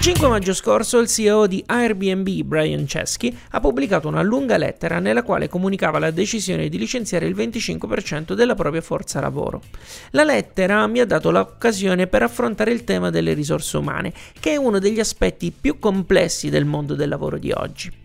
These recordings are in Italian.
Il 5 maggio scorso il CEO di Airbnb, Brian Chesky, ha pubblicato una lunga lettera nella quale comunicava la decisione di licenziare il 25% della propria forza lavoro. La lettera mi ha dato l'occasione per affrontare il tema delle risorse umane, che è uno degli aspetti più complessi del mondo del lavoro di oggi.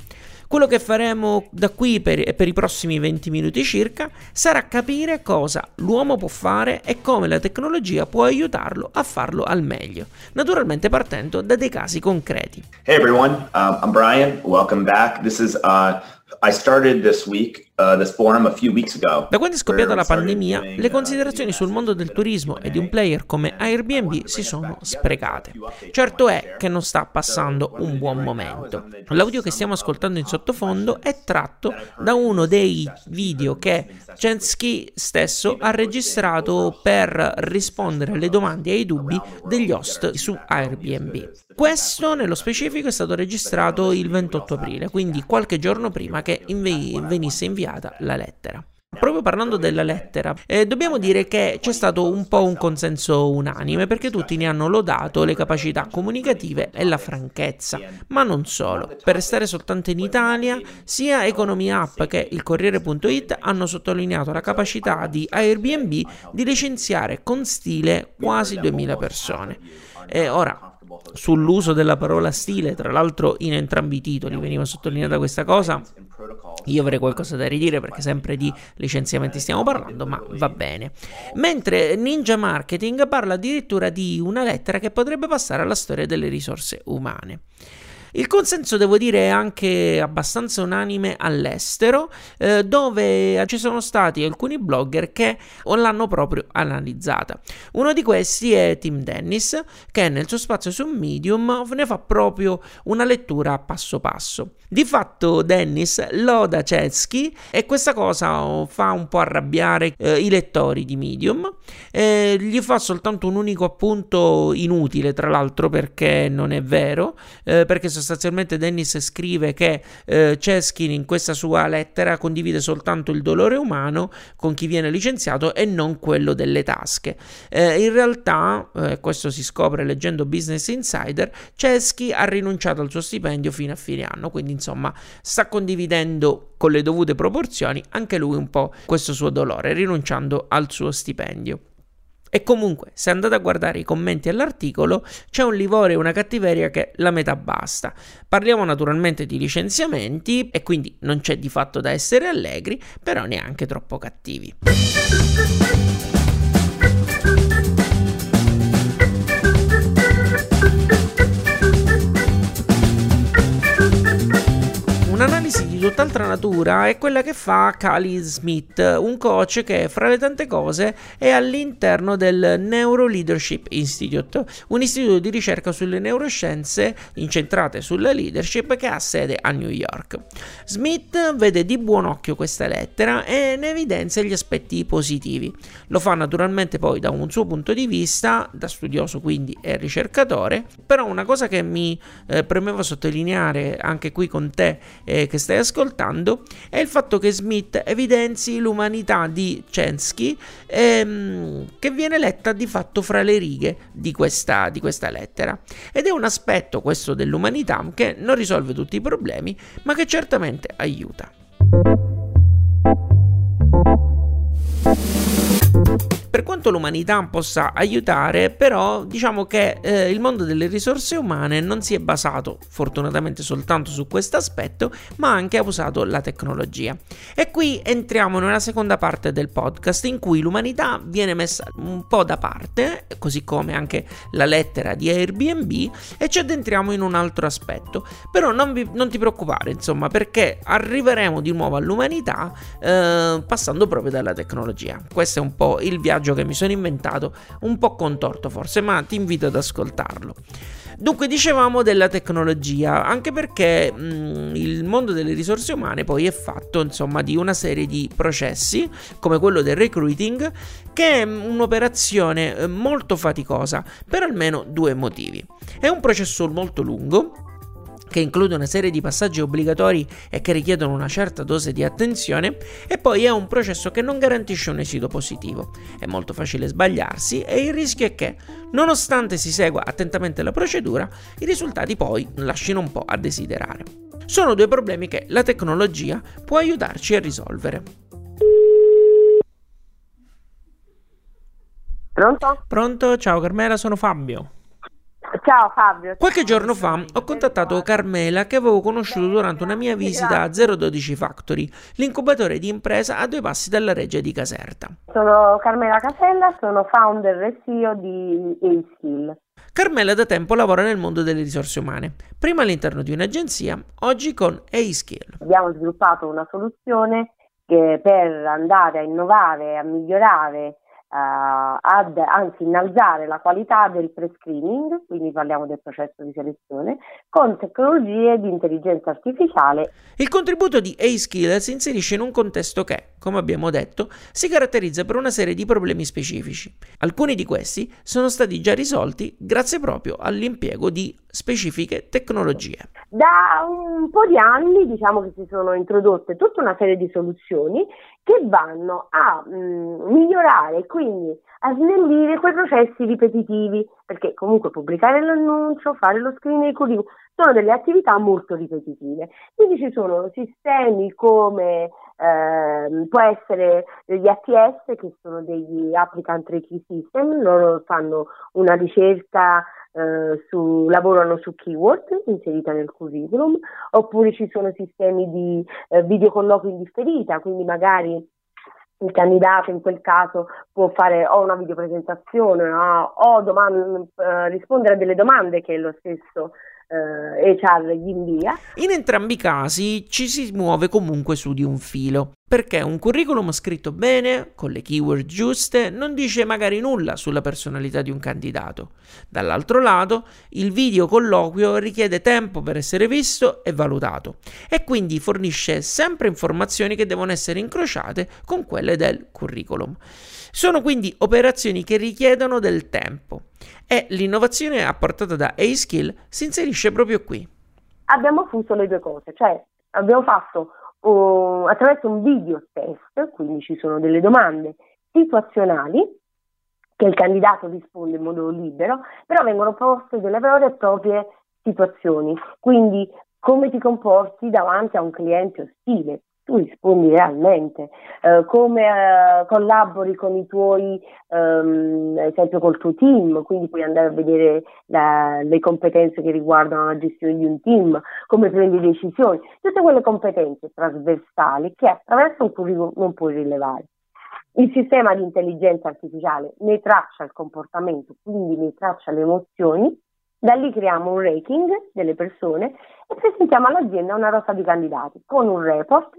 Quello che faremo da qui per, per, i prossimi 20 minuti circa sarà capire cosa l'uomo può fare e come la tecnologia può aiutarlo a farlo al meglio, naturalmente partendo da dei casi concreti. Hey everyone, um, I'm Brian, welcome back. This is uh, I started this week this forum a few weeks ago. Da quando è scoppiata la pandemia, le uh, considerazioni sul mondo del turismo e di un player come Airbnb si sono sprecate. Certo è che non sta passando un buon momento. L'audio che stiamo ascoltando in sottofondo è tratto da uno dei video che Chensky stesso ha registrato per rispondere alle domande e ai dubbi degli host su Airbnb. Questo nello specifico è stato registrato il 28 aprile, quindi qualche giorno prima che inve- venisse inviata la lettera. Proprio parlando della lettera, eh, dobbiamo dire che c'è stato un po' un consenso unanime perché tutti ne hanno lodato le capacità comunicative e la franchezza, ma non solo. Per restare soltanto in Italia, sia Economy App che il Corriere.it hanno sottolineato la capacità di Airbnb di licenziare con stile quasi 2000 persone. E ora, sull'uso della parola stile, tra l'altro in entrambi i titoli veniva sottolineata questa cosa. Io avrei qualcosa da ridire perché sempre di licenziamenti stiamo parlando, ma va bene. Mentre Ninja Marketing parla addirittura di una lettera che potrebbe passare alla storia delle risorse umane. Il consenso, devo dire, è anche abbastanza unanime all'estero, eh, dove ci sono stati alcuni blogger che l'hanno proprio analizzata. Uno di questi è Tim Dennis, che nel suo spazio su Medium ne fa proprio una lettura passo passo. Di fatto Dennis loda Chesky e questa cosa fa un po' arrabbiare eh, i lettori di Medium. Eh, gli fa soltanto un unico appunto inutile, tra l'altro, perché non è vero, eh, perché sostanzialmente Dennis scrive che eh, Chesky in questa sua lettera condivide soltanto il dolore umano con chi viene licenziato e non quello delle tasche. Eh, in realtà, eh, questo si scopre leggendo Business Insider, Chesky ha rinunciato al suo stipendio fino a fine anno, quindi insomma sta condividendo con le dovute proporzioni anche lui un po' questo suo dolore, rinunciando al suo stipendio. E comunque, se andate a guardare i commenti all'articolo, c'è un livore e una cattiveria che la metà basta. Parliamo naturalmente di licenziamenti e quindi non c'è di fatto da essere allegri, però neanche troppo cattivi. Tutt'altra natura è quella che fa Cali Smith, un coach che fra le tante cose è all'interno del Neuro Leadership Institute, un istituto di ricerca sulle neuroscienze incentrate sulla leadership che ha sede a New York. Smith vede di buon occhio questa lettera e ne evidenzia gli aspetti positivi. Lo fa naturalmente poi da un suo punto di vista, da studioso quindi e ricercatore, però una cosa che mi eh, premeva sottolineare anche qui con te eh, che stai ascoltando è il fatto che Smith evidenzi l'umanità di Chensky ehm, che viene letta di fatto fra le righe di questa, di questa lettera ed è un aspetto questo dell'umanità che non risolve tutti i problemi ma che certamente aiuta. Quanto l'umanità possa aiutare, però diciamo che eh, il mondo delle risorse umane non si è basato fortunatamente soltanto su questo aspetto, ma anche ha usato la tecnologia. E qui entriamo nella seconda parte del podcast in cui l'umanità viene messa un po' da parte, così come anche la lettera di Airbnb, e ci addentriamo in un altro aspetto. Però non, vi, non ti preoccupare, insomma, perché arriveremo di nuovo all'umanità eh, passando proprio dalla tecnologia. Questo è un po' il viaggio che mi sono inventato, un po' contorto forse, ma ti invito ad ascoltarlo. Dunque dicevamo della tecnologia, anche perché mh, mm, il mondo delle risorse umane poi è fatto insomma di una serie di processi, come quello del recruiting, che è un'operazione eh, molto faticosa per almeno due motivi. È un processo molto lungo, che include una serie di passaggi obbligatori e che richiedono una certa dose di attenzione, e poi è un processo che non garantisce un esito positivo. È molto facile sbagliarsi e il rischio è che, nonostante si segua attentamente la procedura, i risultati poi lasciano un po' a desiderare. Sono due problemi che la tecnologia può aiutarci a risolvere. Pronto? Pronto? Ciao Carmela, sono Fabio. Ciao Fabio. Qualche giorno fa ho contattato Carmela che avevo conosciuto durante una mia visita a 012 Factory, l'incubatore di impresa a due passi dalla reggia di Caserta. Sono Carmela Casella, sono founder e CEO di A-Skill. Carmela da tempo lavora nel mondo delle risorse umane, prima all'interno di un'agenzia, oggi con A-Skill. Abbiamo sviluppato una soluzione per andare a innovare, a migliorare ad anzi innalzare la qualità del pre-screening, quindi parliamo del processo di selezione, con tecnologie di intelligenza artificiale. Il contributo di A-Skill si inserisce in un contesto che, come abbiamo detto, si caratterizza per una serie di problemi specifici. Alcuni di questi sono stati già risolti grazie proprio all'impiego di specifiche tecnologie. Da un po' di anni diciamo che si sono introdotte tutta una serie di soluzioni che vanno a mh, mm, migliorare quindi a snellire quei processi ripetitivi, perché comunque pubblicare l'annuncio, fare lo screening dei curriculum sono delle attività molto ripetitive. Quindi ci sono sistemi come eh, può essere gli ATS che sono degli applicant system, loro fanno una ricerca eh, su, lavorano su keyword inserita nel curriculum, oppure ci sono sistemi di eh, videocolloquio in differita, quindi magari il candidato in quel caso può fare o una videopresentazione no? o doman- eh, rispondere a delle domande che lo stesso eh, HR gli invia. In entrambi i casi ci si muove comunque su di un filo, perché un curriculum scritto bene, con le keyword giuste, non dice magari nulla sulla personalità di un candidato. Dall'altro lato, il video colloquio richiede tempo per essere visto e valutato, e quindi fornisce sempre informazioni che devono essere incrociate con quelle del curriculum. Sono quindi operazioni che richiedono del tempo e l'innovazione apportata da A-Skill si inserisce proprio qui. Abbiamo fuso le due cose, cioè abbiamo fatto uh, attraverso un video test, quindi ci sono delle domande situazionali che il candidato risponde in modo libero, però vengono poste delle vere e proprie situazioni, quindi come ti comporti davanti a un cliente ostile, tu rispondi realmente, eh, come eh, collabori con i tuoi, ehm, esempio col tuo team, quindi puoi andare a vedere la, le competenze che riguardano la gestione di un team, come prendi decisioni, tutte quelle competenze trasversali che attraverso un curriculum non puoi rilevare. Il sistema di intelligenza artificiale ne traccia il comportamento, quindi ne traccia le emozioni, da lì creiamo un ranking delle persone e presentiamo all'azienda una rosa di candidati con un report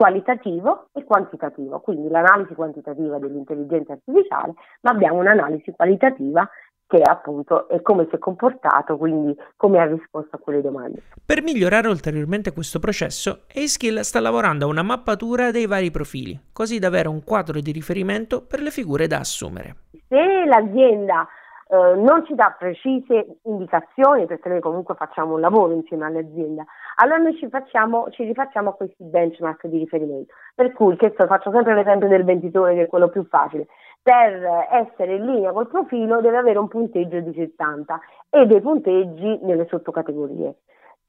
qualitativo e quantitativo, quindi l'analisi quantitativa dell'intelligenza artificiale, ma abbiamo un'analisi qualitativa che appunto è come si è comportato, quindi come ha risposto a quelle domande. Per migliorare ulteriormente questo processo, A-Skill sta lavorando a una mappatura dei vari profili, così da avere un quadro di riferimento per le figure da assumere. Se l'azienda eh, non ci dà precise indicazioni perché noi comunque facciamo un lavoro insieme all'azienda, allora noi ci, facciamo, ci rifacciamo a questi benchmark di riferimento. Per cui, che faccio sempre l'esempio del venditore che è quello più facile, per essere in linea col profilo deve avere un punteggio di 70 e dei punteggi nelle sottocategorie.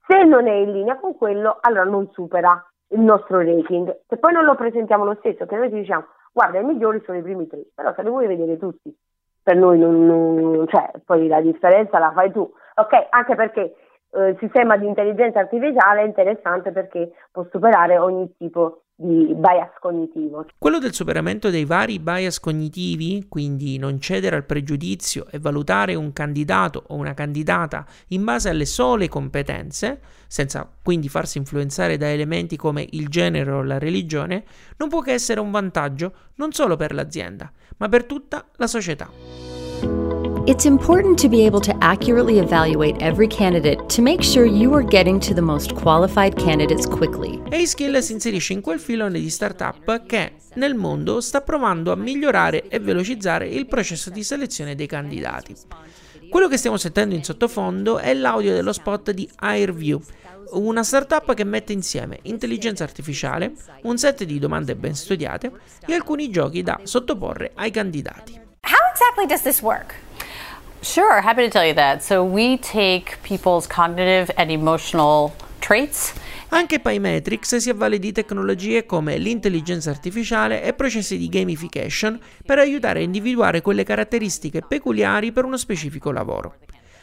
Se non è in linea con quello, allora non supera il nostro rating. Se poi non lo presentiamo lo stesso, che noi ti diciamo, guarda, i migliori sono i primi tre, però se li vuoi vedere tutti per noi non, non, cioè, poi la differenza la fai tu, ok? Anche perché eh, il sistema di intelligenza artificiale è interessante perché può superare ogni tipo di bias cognitivo. Quello del superamento dei vari bias cognitivi, quindi non cedere al pregiudizio e valutare un candidato o una candidata in base alle sole competenze, senza quindi farsi influenzare da elementi come il genere o la religione, non può che essere un vantaggio non solo per l'azienda, ma per tutta la società. It's important to be able to accurately evaluate every candidate to make sure you are getting to the most qualified candidates quickly. A-Skill si inserisce in quel filone di startup che nel mondo sta provando a migliorare e velocizzare il processo di selezione dei candidati. Quello che stiamo sentendo in sottofondo è l'audio dello spot di Airview, una startup che mette insieme intelligenza artificiale, un set di domande ben studiate e alcuni giochi da sottoporre ai candidati. How exactly does this work? Sure, happy to tell you that. So we take people's cognitive and emotional traits anche Pymetrics si avvale di tecnologie come l'intelligenza artificiale e processi di gamification per aiutare a individuare quelle caratteristiche peculiari per uno specifico lavoro.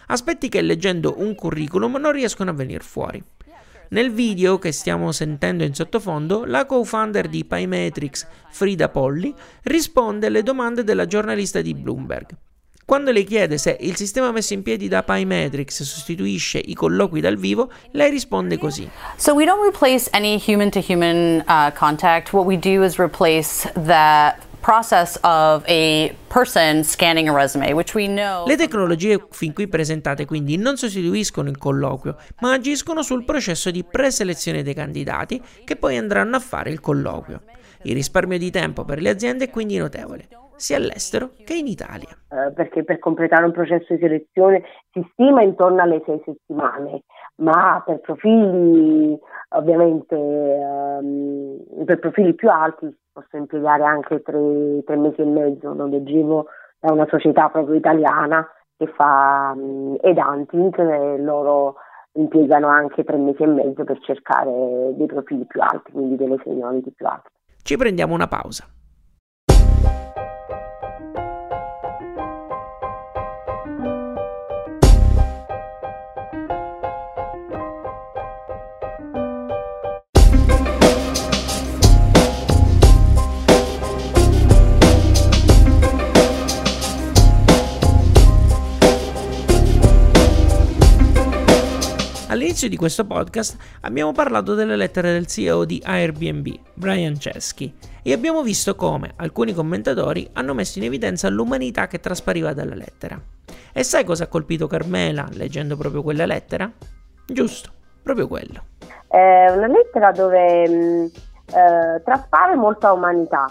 Aspetti che leggendo un curriculum non riescono a venire fuori. Nel video che stiamo sentendo in sottofondo, la co-founder di Pymetrics, Frida Polli, risponde alle domande della giornalista di Bloomberg. Quando le chiede se il sistema messo in piedi da Pymetrics sostituisce i colloqui dal vivo, lei risponde così. So we don't replace any human to human uh, contact. What we do is replace that process of a person scanning a resume, which we know. Le tecnologie fin qui presentate quindi non sostituiscono il colloquio, ma agiscono sul processo di preselezione dei candidati che poi andranno a fare il colloquio. Il risparmio di tempo per le aziende è quindi notevole sia all'estero che in Italia. Eh, perché per completare un processo di selezione si stima intorno alle sei settimane, ma per profili ovviamente ehm, per profili più alti si possono impiegare anche tre, tre, mesi e mezzo. Lo leggevo da una società proprio italiana che fa um, Edanting e loro impiegano anche tre mesi e mezzo per cercare dei profili più alti, quindi delle seniority più alte. Ci prendiamo una pausa. All'inizio di questo podcast abbiamo parlato delle lettere del CEO di Airbnb, Brian Chesky, e abbiamo visto come alcuni commentatori hanno messo in evidenza l'umanità che traspariva dalla lettera. E sai cosa ha colpito Carmela leggendo proprio quella lettera? Giusto, proprio quello. È una lettera dove mm, eh, traspare molta umanità,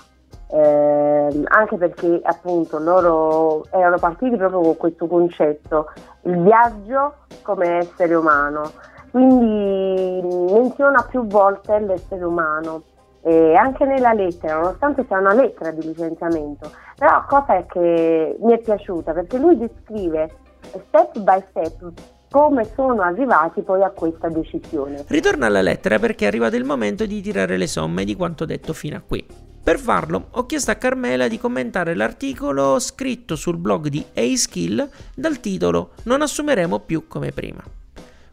eh, anche perché appunto loro erano partiti proprio con questo concetto, il viaggio come essere umano, quindi menziona più volte l'essere umano. E anche nella lettera, nonostante sia una lettera di licenziamento, però cosa è che mi è piaciuta perché lui descrive step by step come sono arrivati poi a questa decisione. Ritorna alla lettera perché è arrivato il momento di tirare le somme di quanto detto fino a qui. Per farlo ho chiesto a Carmela di commentare l'articolo scritto sul blog di A-Skill dal titolo Non assumeremo più come prima.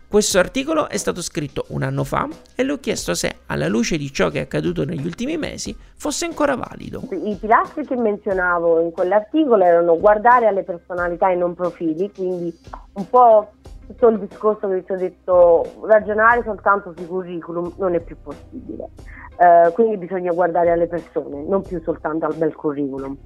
Questo articolo è stato scritto un anno fa e le ho chiesto se, alla luce di ciò che è accaduto negli ultimi mesi, fosse ancora valido. I pilastri che menzionavo in quell'articolo erano guardare alle personalità e non profili, quindi un po' tutto il discorso che ti ho detto, ragionare soltanto sui curriculum non è più possibile. Uh, quindi bisogna guardare alle persone, non più soltanto al bel curriculum.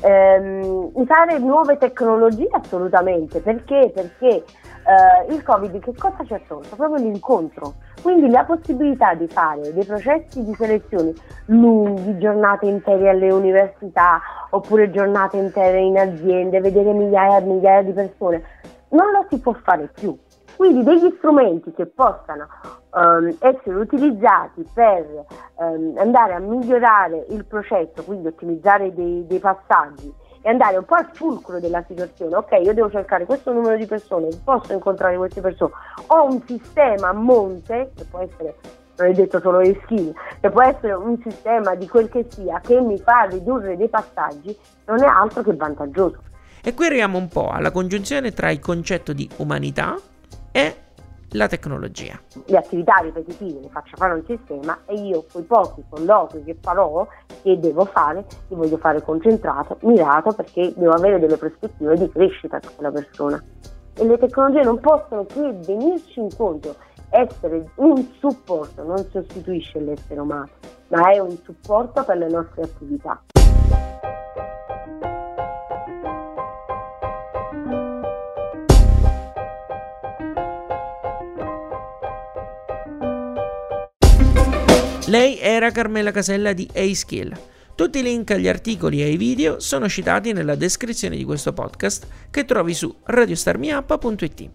Um, usare nuove tecnologie assolutamente, perché? Perché uh, il Covid che cosa ci ha tolto? Proprio l'incontro, quindi la possibilità di fare dei processi di selezione lunghi, giornate intere alle università oppure giornate intere in aziende, vedere migliaia e migliaia di persone, non lo si può fare più. Quindi degli strumenti che possano um, essere utilizzati per um, andare a migliorare il processo, quindi ottimizzare dei, dei passaggi e andare un po' al fulcro della situazione. Ok, io devo cercare questo numero di persone, posso incontrare queste persone. Ho un sistema a monte, che può essere non è detto solo le skill, che può essere un sistema di quel che sia che mi fa ridurre dei passaggi, non è altro che vantaggioso. E qui arriviamo un po' alla congiunzione tra il concetto di umanità e la tecnologia. Le attività ripetitive le faccio fare un sistema e io quei pochi colloqui che farò, che devo fare, li voglio fare concentrato, mirato, perché devo avere delle prospettive di crescita per quella persona. E le tecnologie non possono che venirci incontro, essere un supporto, non sostituisce l'essere umano, ma è un supporto per le nostre attività. Lei era Carmela Casella di A-Skill. Tutti i link agli articoli e ai video sono citati nella descrizione di questo podcast che trovi su radiostarmiup.it.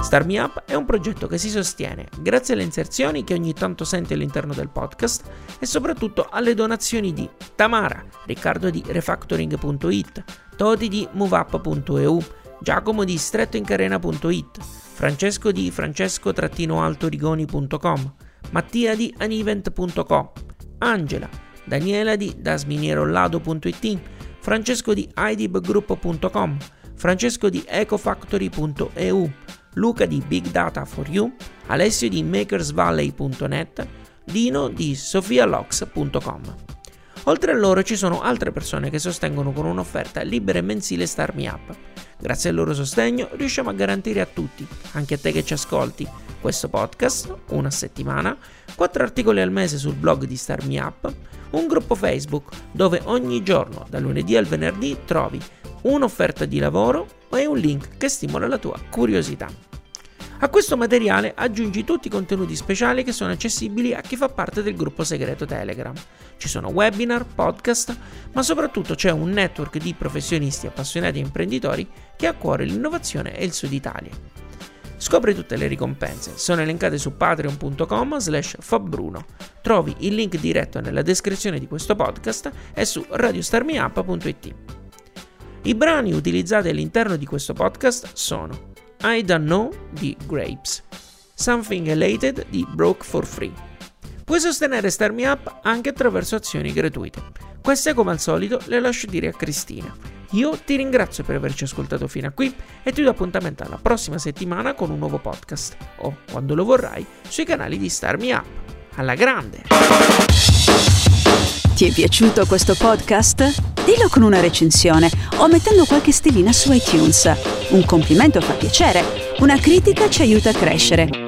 Starmi Up è un progetto che si sostiene grazie alle inserzioni che ogni tanto senti all'interno del podcast e soprattutto alle donazioni di Tamara, Riccardo di Refactoring.it, Toti di MoveUp.eu, Giacomo di strettoincarena.it, Francesco di francesco-altorigoni.com, Mattia di anivent.com, Angela, Daniela di dasminierolado.it, Francesco di idibgroup.com, Francesco di ecofactory.eu, Luca di Big Data for You, Alessio di makersvalley.net, Dino di sofialox.com. Oltre a loro ci sono altre persone che sostengono con un'offerta libera e mensile Starmi Up. Grazie al loro sostegno riusciamo a garantire a tutti, anche a te che ci ascolti, questo podcast, una settimana, quattro articoli al mese sul blog di Starmi Up, un gruppo Facebook dove ogni giorno, dal lunedì al venerdì, trovi un'offerta di lavoro e un link che stimola la tua curiosità. A questo materiale aggiungi tutti i contenuti speciali che sono accessibili a chi fa parte del gruppo segreto Telegram. Ci sono webinar, podcast, ma soprattutto c'è un network di professionisti appassionati e imprenditori che ha a cuore l'innovazione e il Sud Italia. Scopri tutte le ricompense, sono elencate su patreon.com slash fabbruno. Trovi il link diretto nella descrizione di questo podcast e su radiostarmiup.it. I brani utilizzati all'interno di questo podcast sono I Don't Know di Grapes, Something Elated di Broke for Free. Puoi sostenere Starmi Up anche attraverso azioni gratuite. Queste come al solito le lascio dire a Cristina. Io ti ringrazio per averci ascoltato fino a qui e ti do appuntamento alla prossima settimana con un nuovo podcast o, quando lo vorrai, sui canali di Starmi Up. Alla grande! Ti è piaciuto questo podcast? Dillo con una recensione o mettendo qualche stellina su iTunes. Un complimento fa piacere, una critica ci aiuta a crescere.